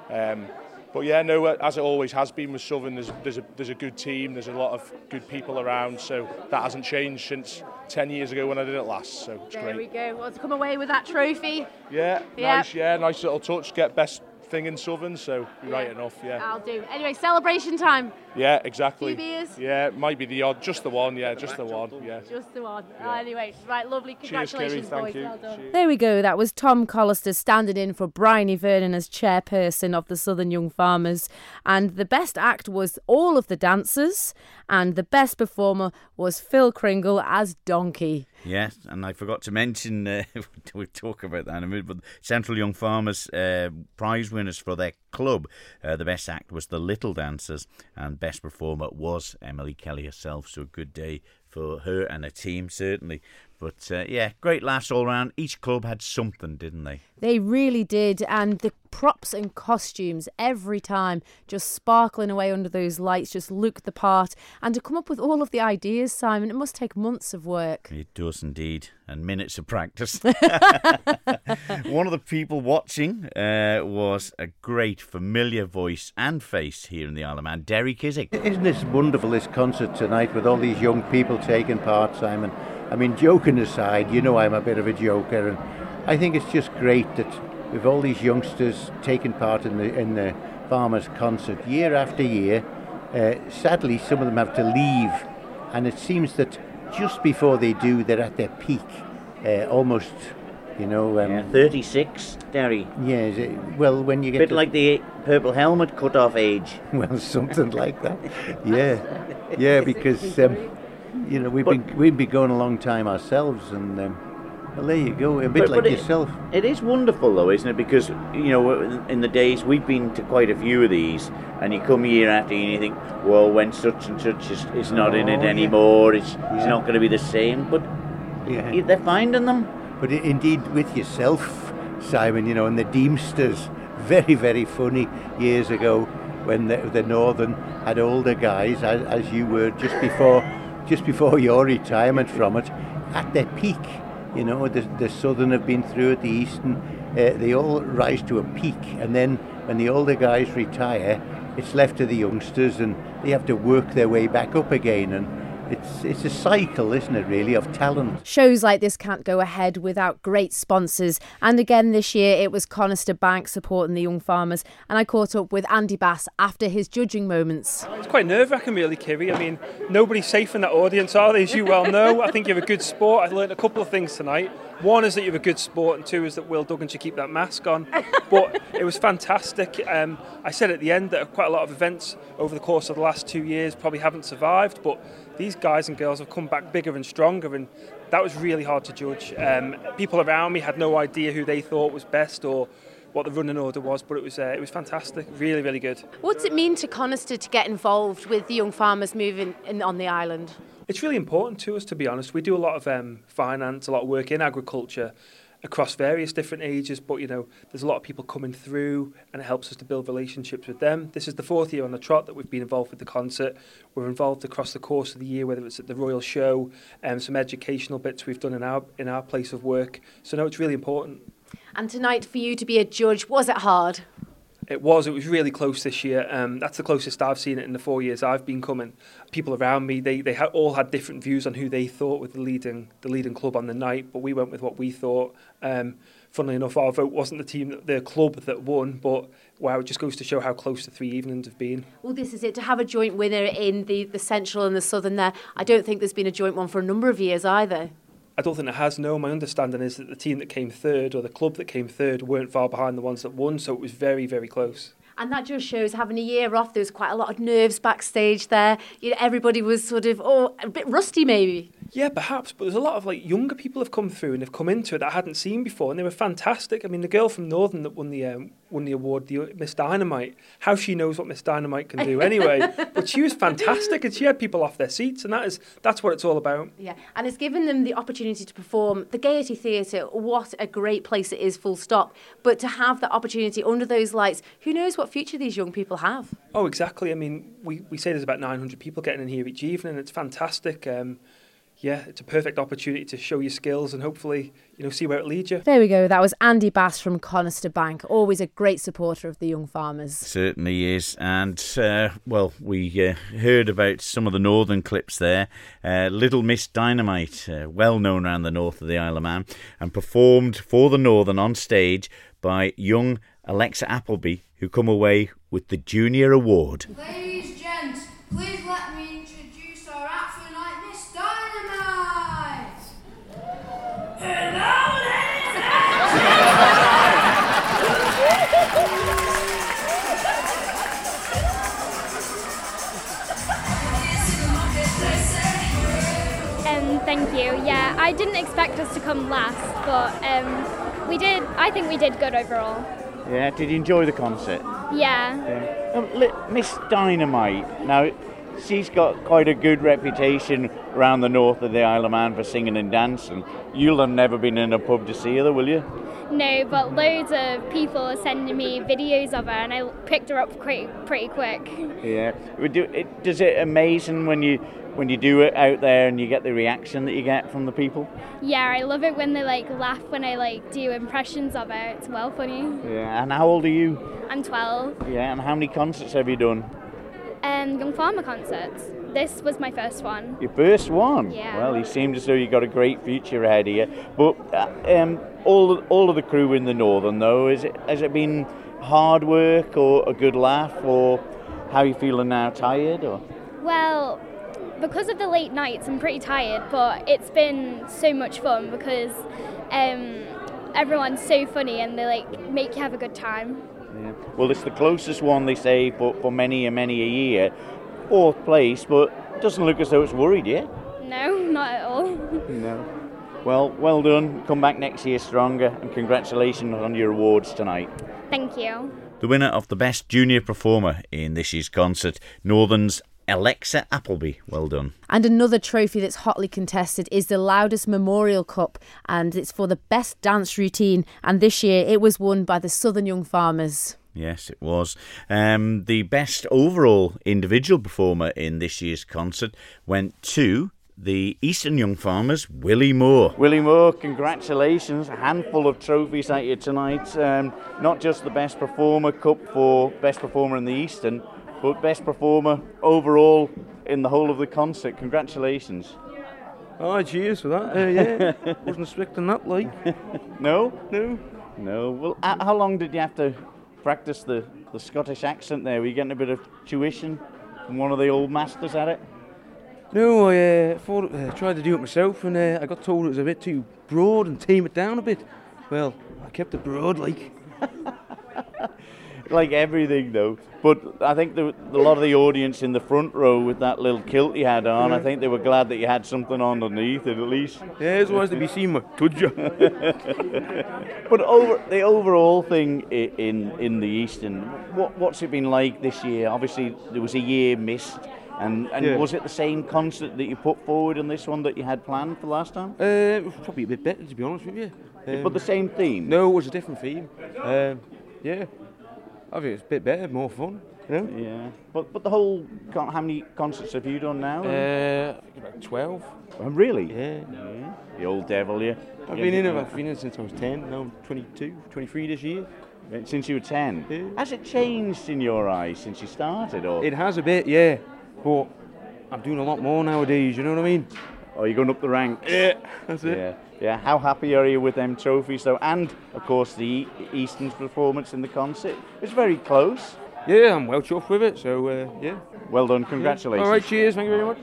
Um, but yeah, no, uh, as it always has been with Southern, there's, there's, a, there's a good team, there's a lot of good people around, so that hasn't changed since 10 years ago when I did it last, so it's there great. we go. Well, to come away with that trophy, Yeah, Yeah. nice, yeah, nice little touch, get best thing in Southern, so right enough, yeah. I'll do. Anyway, celebration time. Yeah, exactly. Few beers? Yeah, might be the odd, just the one, yeah, just the one, yeah. Just the one. Ah, anyway, right, lovely. Cheers, Kerry, Congratulations, thank boys. you. Well done. There we go. That was Tom Collister standing in for Bryony Vernon as chairperson of the Southern Young Farmers. And the best act was all of the dancers, and the best performer was Phil Kringle as Donkey. Yes, and I forgot to mention, uh, <laughs> we'll talk about that in a minute, but Central Young Farmers uh, prize winners for their club. Uh, the best act was the Little Dancers, and best performer was Emily Kelly herself. So a good day for her and her team, certainly. But uh, yeah, great laughs all round. Each club had something, didn't they? They really did, and the props and costumes every time just sparkling away under those lights just looked the part. And to come up with all of the ideas, Simon, it must take months of work. It does indeed, and minutes of practice. <laughs> One of the people watching uh, was a great familiar voice and face here in the Isle of Man, Derry Kiswick. Isn't this wonderful, this concert tonight with all these young people taking part, Simon? I mean, joking aside, you know I'm a bit of a joker, and I think it's just great that with all these youngsters taking part in the in the farmers' concert year after year. Uh, sadly, some of them have to leave, and it seems that just before they do, they're at their peak, uh, almost. You know, um, Yeah, 36, Derry. Yeah, is it- well, when you get A Bit to- like the purple helmet cut off age. <laughs> Well, something like that. Yeah, yeah, <laughs> because um, you know we've been we've been going a long time ourselves, and um, well, there you go, a bit But- like but it- yourself. It is wonderful though, isn't it? Because you know, in the days we've been to quite a few of these, and you come year after year and you think, well, when such and such is, is not in Oh, it anymore, it's, it's Yeah. not going to be the same. But Yeah. they're finding them. But indeed, with yourself, Simon, you know, and the Deemsters, very very funny years ago when the, the Northern had older guys, as, as you were just before, just before <laughs> your retirement from it, at their peak. You know, the, the Southern have been through it, the Eastern, uh, they all rise to a peak, and then when the older guys retire, it's left to the youngsters, and they have to work their way back up again, and it's it's a cycle, isn't it, really, of talent. Shows like this can't go ahead without great sponsors. And again this year it was Conister Bank supporting the young farmers. And I caught up with Andy Bass after his judging moments. It's quite nerve wracking, really, Kerry. I mean, nobody's safe in that audience, are they? As you well know, I think you're a good sport. I learned a couple of things tonight. One is that you're a good sport, and two is that Will Duggan should keep that mask on. But it was fantastic. Um, I said at the end that quite a lot of events over the course of the last two years probably haven't survived, but these guys and girls have come back bigger and stronger, and that was really hard to judge. Um, people around me had no idea who they thought was best or what the running order was, but it was uh, it was fantastic, really, really good. What's it mean to Conister to get involved with the young farmers moving in, on the island? It's really important to us, to be honest. We do a lot of um, finance, a lot of work in agriculture across various different ages, but you know, there's a lot of people coming through and it helps us to build relationships with them. This is the fourth year on the trot that we've been involved with the concert. We're involved across the course of the year, whether it's at the Royal Show, and um, some educational bits we've done in our in our place of work. So no, it's really important. And tonight for you to be a judge, was it hard? It was. It was really close this year. Um, that's the closest I've seen it in the four years I've been coming. People around me, they they all had different views on who they thought were the leading the leading club on the night, but we went with what we thought. Um, funnily enough, our vote wasn't the team, the club that won, but wow, it just goes to show how close the three evenings have been. Well, this is it. To have a joint winner in the, the central and the southern there, I don't think there's been a joint one for a number of years either. I don't think it has. No, my understanding is that the team that came third or the club that came third weren't far behind the ones that won, so it was very, very close. And that just shows having a year off. There was quite a lot of nerves backstage there. You know, everybody was sort of oh a bit rusty maybe. Yeah, perhaps, but there's a lot of like younger people have come through and have come into it that I hadn't seen before, and they were fantastic. I mean, the girl from Northern that won the um, won the award, the Miss Dynamite, how she knows what Miss Dynamite can do <laughs> anyway. but she was fantastic, and she had people off their seats, and that is that's what it's all about. Yeah, and it's given them the opportunity to perform. The Gaiety Theatre, what a great place it is, full stop. But to have that opportunity under those lights, who knows what future these young people have? Oh, exactly. I mean, we, we say there's about 900 people getting in here each evening. It's fantastic. Um, yeah, it's a perfect opportunity to show your skills and hopefully, you know, see where it leads you. There we go. That was Andy Bass from Conister Bank, always a great supporter of the young farmers. Certainly is. And, uh, well, we uh, heard about some of the northern clips there. Uh, Little Miss Dynamite, uh, well known around the north of the Isle of Man, and performed for the northern on stage by young Alexa Appleby, who come away with the Junior Award. Ladies, gents, please let me thank you. Yeah, I didn't expect us to come last, but um, we did. I think we did good overall. Yeah, did you enjoy the concert? Yeah. Yeah. Um, li- Miss Dynamite, now she's got quite a good reputation around the north of the Isle of Man for singing and dancing. You'll have never been in a pub to see her, though, will you? No, but loads of people are sending me videos of her, and I picked her up pretty pretty quick. <laughs> Yeah. Does it amazing when you when you do it out there and you get the reaction that you get from the people? Yeah, I love it when they like laugh when I like do impressions of her. It's well funny. Yeah. And how old are you? I'm 12. Yeah. And how many concerts have you done? Um, Young Farmer concerts. This was my first one. Your first one. Yeah. Well, you seem as though you've got a great future ahead of you. But uh, um, all all of the crew in the northern though, is it has it been hard work or a good laugh or how are you feeling now? Tired or? Well, because of the late nights, I'm pretty tired, but it's been so much fun because um, everyone's so funny and they like make you have a good time. Yeah. Well, it's the closest one they say for, for many and many a year. Fourth place, but it doesn't look as though it's worried yet. No, <laughs> not at all. No. Well, well done. Come back next year stronger, and congratulations on your awards tonight. Thank you. The winner of the Best Junior Performer in this year's concert, Northern's Alexa Appleby. Well done. And another trophy that's hotly contested is the Loudest Memorial Cup, and it's for the best dance routine. And this year it was won by the Southern Young Farmers. Yes, it was. Um, the best overall individual performer in this year's concert went to the Eastern Young Farmers, Willie Moore. Willie Moore, congratulations. A handful of trophies at you tonight. Um, not just the Best Performer Cup for Best Performer in the Eastern, but Best Performer overall in the whole of the concert. Congratulations. Oh, cheers for that. Uh, yeah, <laughs> wasn't expecting that, like. no? No. No. Well, how long did you have to practice the, the Scottish accent there? Were you getting a bit of tuition from one of the old masters at it? No, I uh, thought, uh, tried to do it myself, and uh, I got told it was a bit too broad and tame it down a bit. Well, I kept it broad, like. <laughs> like everything though. But I think the, a lot of the audience in the front row with that little kilt you had on, I think they were glad that you had something underneath it at least. Yeah, it's always to be seen. Told you. <laughs> but over the overall thing in in the Eastern, what what's it been like this year? Obviously, there was a year missed, and and Yeah. was it the same concert that you put forward in this one that you had planned for last time? Uh, it was probably a bit better, to be honest with you. Yeah, but the same theme? No, it was a different theme. Um, yeah, I think it's a bit better, more fun. You know? Yeah. But but the whole con- how many concerts have you done now? Uh, I think about 12. Oh, really? Yeah. The old devil, yeah. I've Yeah, been in yeah. it, I've been in since I was 10, now I'm 22, 23 this year. Since you were 10? Has it changed in your eyes since you started? Or It has a bit, yeah, but I'm doing a lot more nowadays, you know what I mean? Oh, you're going up the ranks? Yeah, that's it. Yeah. Yeah. How happy are you with them trophies though? And of course the E- Eastern's performance in the concert. It's very close. Yeah, I'm well chuffed with it, so uh, yeah. Well done, congratulations. All right, cheers, thank you very much.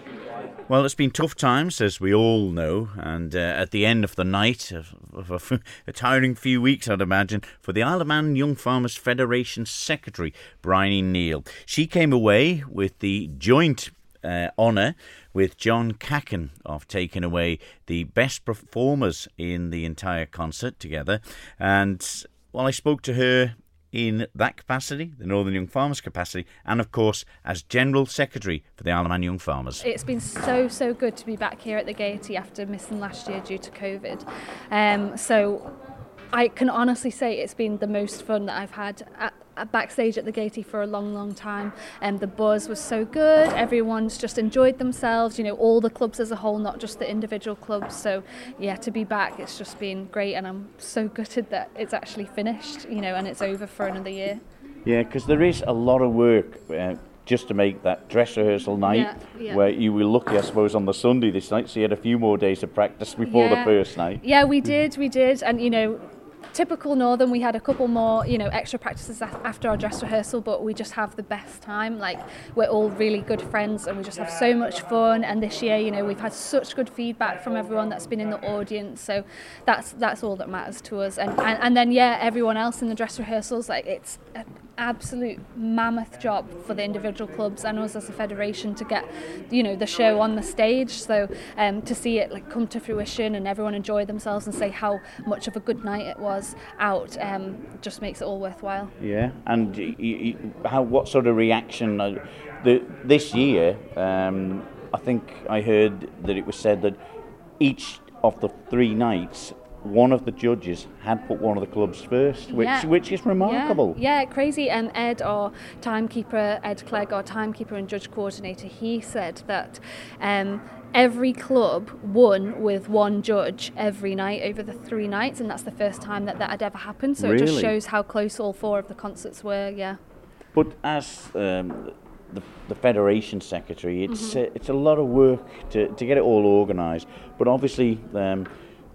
Well, it's been tough times, as we all know, and uh, at the end of the night, of, of a, f- <laughs> a tiring few weeks, I'd imagine, for the Isle of Man Young Farmers Federation Secretary, Bryony Neal. She came away with the joint uh, honour with John Cacken of taking away the best performers in the entire concert together. And, well, I spoke to her in that capacity, the Northern Young Farmers capacity, and of course as General Secretary for the Isle of Man Young Farmers. It's been so, so good to be back here at the Gaiety after missing last year due to COVID. Um, so I can honestly say it's been the most fun that I've had at backstage at the Gaiety for a long, long time. And the buzz was so good. Everyone's just enjoyed themselves, you know, all the clubs as a whole, not just the individual clubs. So yeah, to be back, it's just been great. And I'm so <laughs> gutted that it's actually finished, you know, and it's over for another year. Yeah, because there is a lot of work uh, just to make that dress rehearsal night, Yeah, yeah. where you were lucky, I suppose, on the Sunday this night, so you had a few more days of practice before the first night. Yeah, we did, we did, and you know, typical Northern, we had a couple more, you know, extra practices after our dress rehearsal, but we just have the best time. Like we're all really good friends, and we just have so much fun. And this year, you know, we've had such good feedback from everyone that's been in the audience, so that's that's all that matters to us. And and, and then yeah, everyone else in the dress rehearsals, like it's an absolute mammoth job for the individual clubs and us as a federation to get, you know, the show on the stage. So um, to see it like come to fruition and everyone enjoy themselves and say how much of a good night it was out um, just makes it all worthwhile. Yeah, and y- y- y- how? What sort of reaction? Uh, the, this year, um, I think I heard that it was said that each of the three nights, one of the judges had put one of the clubs first, which Yeah. which is remarkable. Yeah, yeah crazy. Um, Ed, our timekeeper, Ed Clegg, our timekeeper and judge coordinator, he said that um, every club won with one judge every night over the three nights, and that's the first time that that had ever happened. So it just shows how close all four of the concerts were. Yeah. But as um, the, the federation secretary, it's Mhm. uh, it's a lot of work to, to get it all organised. But obviously, um,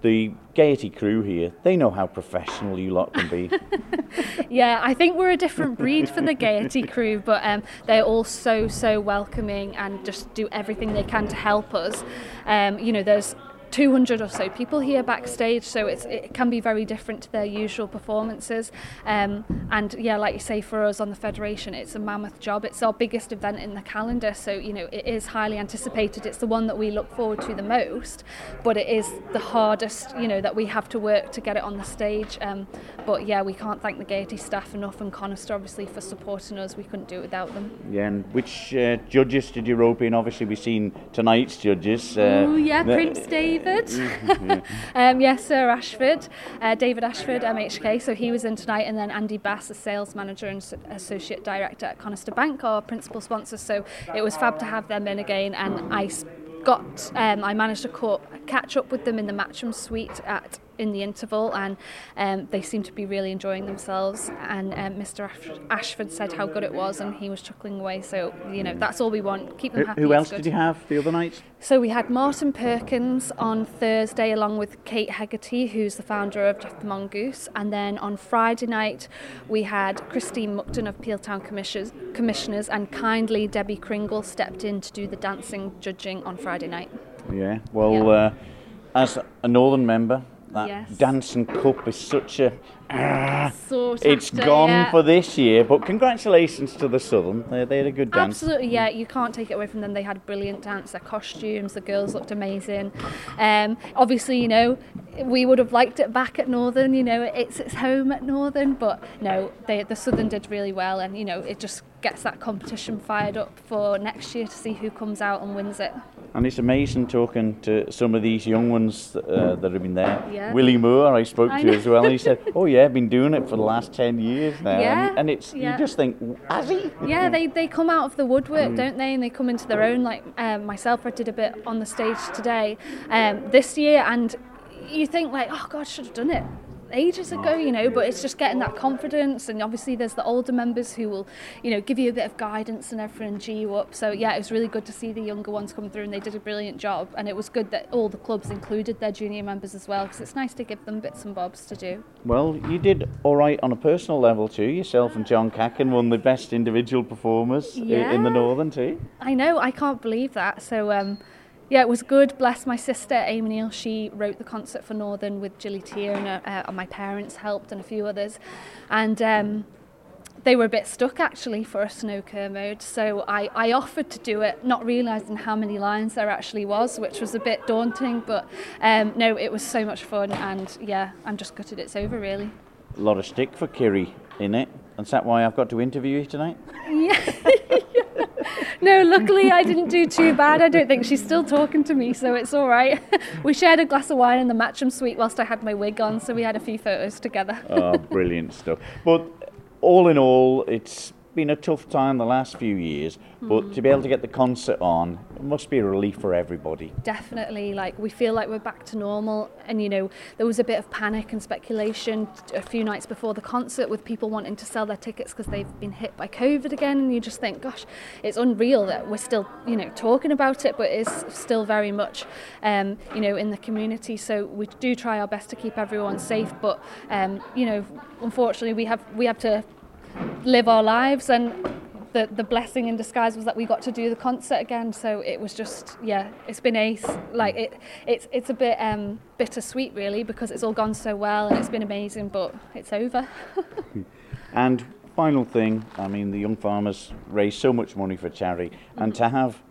the Gaiety crew here, they know how professional you lot can be. <laughs> yeah, I think we're a different breed for the Gaiety crew, but um, they're all so, so welcoming and just do everything they can to help us. Um, you know, there's 200 or so people here backstage, so it's, it can be very different to their usual performances. Um, and yeah, like you say, for us on the Federation, it's a mammoth job. It's our biggest event in the calendar, so you know, it is highly anticipated. It's the one that we look forward to the most, but it is the hardest, you know, that we have to work to get it on the stage. Um, but yeah, we can't thank the Gaiety staff enough and Conister obviously for supporting us. We couldn't do it without them. yeah, and which uh, judges did you rope in? Obviously, we've seen tonight's judges. Uh, oh yeah, the- Prince David. Yeah. <laughs> um, yes, Sir Ashford, uh, David Ashford, MHK. So he was in tonight, and then Andy Bass, the sales manager and associate director at Conister Bank, our principal sponsor. So it was fab to have them in again, and I got, um, I managed to co- catch up with them in the Matcham suite at in the interval, and um, they seemed to be really enjoying themselves. And um, Mr. Ash- Ashford said how good it was, and he was chuckling away. So you know that's all we want. Keep them happy. who else did you have the other night? So we had Martin Perkins on Thursday along with Kate Hegarty, who's the founder of Jeff the Mongoose. And then on Friday night, we had Christine Muckton of Peeltown Commissioners, Commissioners and kindly Debbie Kringle stepped in to do the dancing judging on Friday night. Yeah. Well, Uh, as a Northern member, that Yes. dancing cup is such a. Ah, it's after, gone yeah. for this year, but congratulations to the Southern. They, they had a good dance. Absolutely, yeah. You can't take it away from them. They had brilliant dance. Their costumes, the girls looked amazing. Um, obviously, you know, we would have liked it back at Northern. You know, it's it's home at Northern, but no, they, the Southern did really well, and you know, it just gets that competition fired up for next year to see who comes out and wins it. And it's amazing talking to some of these young ones uh, that have been there. Yeah. Willie Moore, I spoke I to know. as well, and he said, "Oh yeah, <laughs> I've been doing it for the last ten years now." Yeah, And, and it's yeah. you just think, has he? Yeah, they, they come out of the woodwork, Mm. don't they? And they come into their own. Like um, myself, I did a bit on the stage today, um, this year, and you think like, oh God, I should have done it ages ago, you know. But it's just getting that confidence, and obviously there's the older members who will, you know, give you a bit of guidance and everything, and G you up. So yeah, it was really good to see the younger ones come through, and they did a brilliant job. And it was good that all the clubs included their junior members as well, because it's nice to give them bits and bobs to do. Well, you did all right on a personal level too. Yourself and John Cacken won the best individual performers i- in the Northern too. I know, I can't believe that. So, um, yeah, it was good. Bless my sister, Amy Neal. She wrote the concert for Northern with Gilly Tier, and, uh, uh, and my parents helped, and a few others. And um, they were a bit stuck actually for a snow Kermode. So I, I offered to do it, not realising how many lines there actually was, which was a bit daunting. But um, no, it was so much fun, and yeah, I'm just gutted it's over really. A lot of stick for Kerry in it. And is that why I've got to interview you tonight? <laughs> <laughs> No, luckily I didn't do too bad. I don't think she's still talking to me, so it's all right. <laughs> we shared a glass of wine in the Matcham suite whilst I had my wig on, so we had a few photos together. oh, brilliant stuff. But all in all, it's been a tough time the last few years. But to be able to get the concert on, it must be a relief for everybody. Definitely, like we feel like we're back to normal, and you know there was a bit of panic and speculation a few nights before the concert with people wanting to sell their tickets because they've been hit by COVID again, and you just think, gosh, it's unreal that we're still you know talking about it, but it's still very much um, you know in the community. So we do try our best to keep everyone safe, but um, you know unfortunately we have we have to live our lives and the, the blessing in disguise was that we got to do the concert again so it was just yeah it's been ace like it it's it's a bit um bittersweet really because it's all gone so well and it's been amazing but it's over. <laughs> And final thing, I mean, the young farmers raise so much money for charity, and to have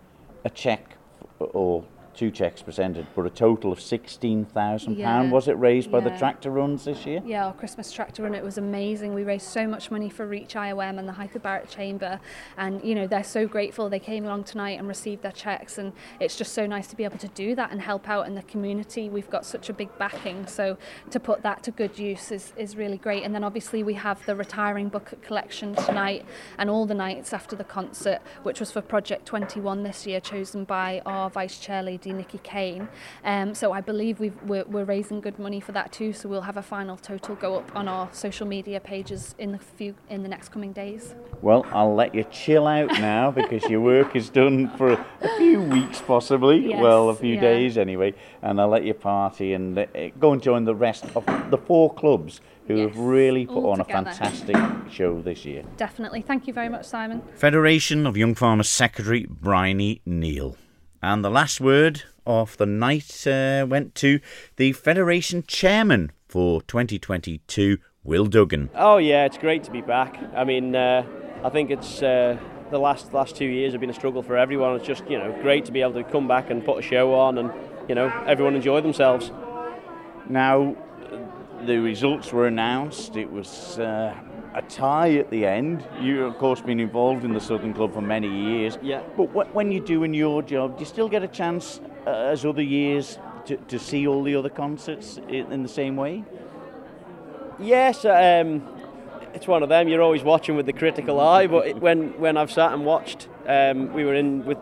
a cheque or two cheques presented, but a total of sixteen thousand Yeah. pound was it raised by the tractor runs this year? Yeah, our Christmas tractor run, it was amazing. We raised so much money for Reach IOM and the Hyperbaric Chamber. And, you know, they're so grateful. They came along tonight and received their checks. And it's just so nice to be able to do that and help out in the community. We've got such a big backing. So to put that to good use is, is really great. And then obviously we have the retiring bucket collection tonight and all the nights after the concert, which was for Project 21 this year, chosen by our Vice Chair Lady Nikki Kane. Um, so I believe we've, we're, we're raising good money for that too. So we'll have a final total go up on our social media pages in the few in the next coming days. Well, I'll let you chill out now <laughs> because your work is done for a few weeks, possibly. Yes, well, a few yeah. days anyway. And I'll let you party and uh, go and join the rest of the four clubs who have really put all on a fantastic show this year. Definitely. Thank you very much, Simon. Federation of Young Farmers Secretary Bryony Neal. And the last word of the night uh, went to the Federation Chairman for 2022, Will Duggan. Oh yeah, it's great to be back. I mean, uh, I think it's uh, the last last two years have been a struggle for everyone. It's just you know great to be able to come back and put a show on, and you know everyone enjoy themselves. Now, the results were announced. It was uh, a tie at the end. You, of course, been involved in the Southern Club for many years. Yeah. But wh- when you're doing your job, do you still get a chance, uh, as other years, to, to see all the other concerts in, in the same way? Yes, um, it's one of them. You're always watching with the critical eye, but it, when when I've sat and watched, um, we were in with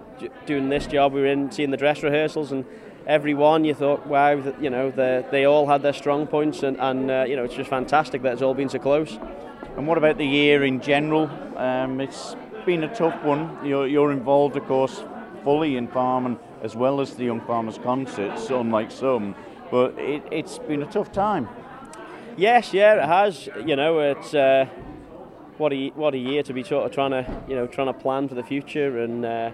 doing this job. We were in seeing the dress rehearsals, and every one you thought, wow, you know, they all had their strong points, and, and uh, you know, it's just fantastic that it's all been so close. And what about the year in general? Um, it's been a tough one. You're, you're involved, of course, fully in farming as well as the Young Farmers concerts, unlike some. But it, it's been a tough time. Yes, yeah, it has. You know, it's uh, what a what a year to be sort of trying to you know trying to plan for the future, and uh,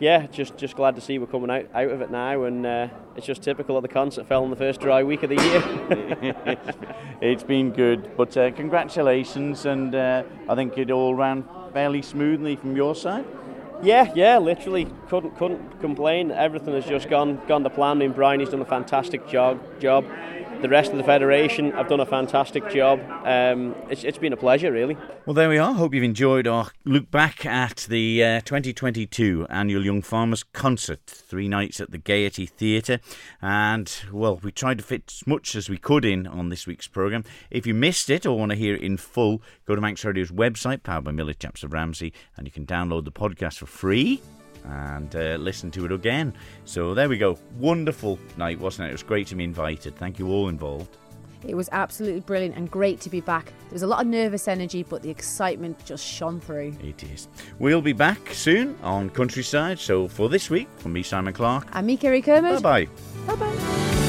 yeah, just just glad to see we're coming out, out of it now, and uh, it's just typical of the concert fell in the first dry week of the year. <laughs> it's been good, but uh, congratulations, and uh, I think it all ran fairly smoothly from your side. Yeah, yeah, literally couldn't couldn't complain. Everything has just gone gone to plan. I mean, Brian, he's done a fantastic job. Job. The rest of the federation have done a fantastic job. Um, it's, it's been a pleasure, really. Well, there we are. Hope you've enjoyed our look back at the uh, 2022 annual Young Farmers Concert. Three nights at the Gaiety Theatre. And, well, we tried to fit as much as we could in on this week's programme. If you missed it or want to hear it in full, go to Manx Radio's website, powered by Millie Chaps of Ramsey, and you can download the podcast for free and uh, listen to it again. So there we go. Wonderful night, wasn't it? It was great to be invited. Thank you all involved. It was absolutely brilliant and great to be back. There was a lot of nervous energy, but the excitement just shone through. It is. We'll be back soon on Countryside. So for this week, from me, Simon Clark. And me, Kerry Kermode. Bye bye. Bye bye.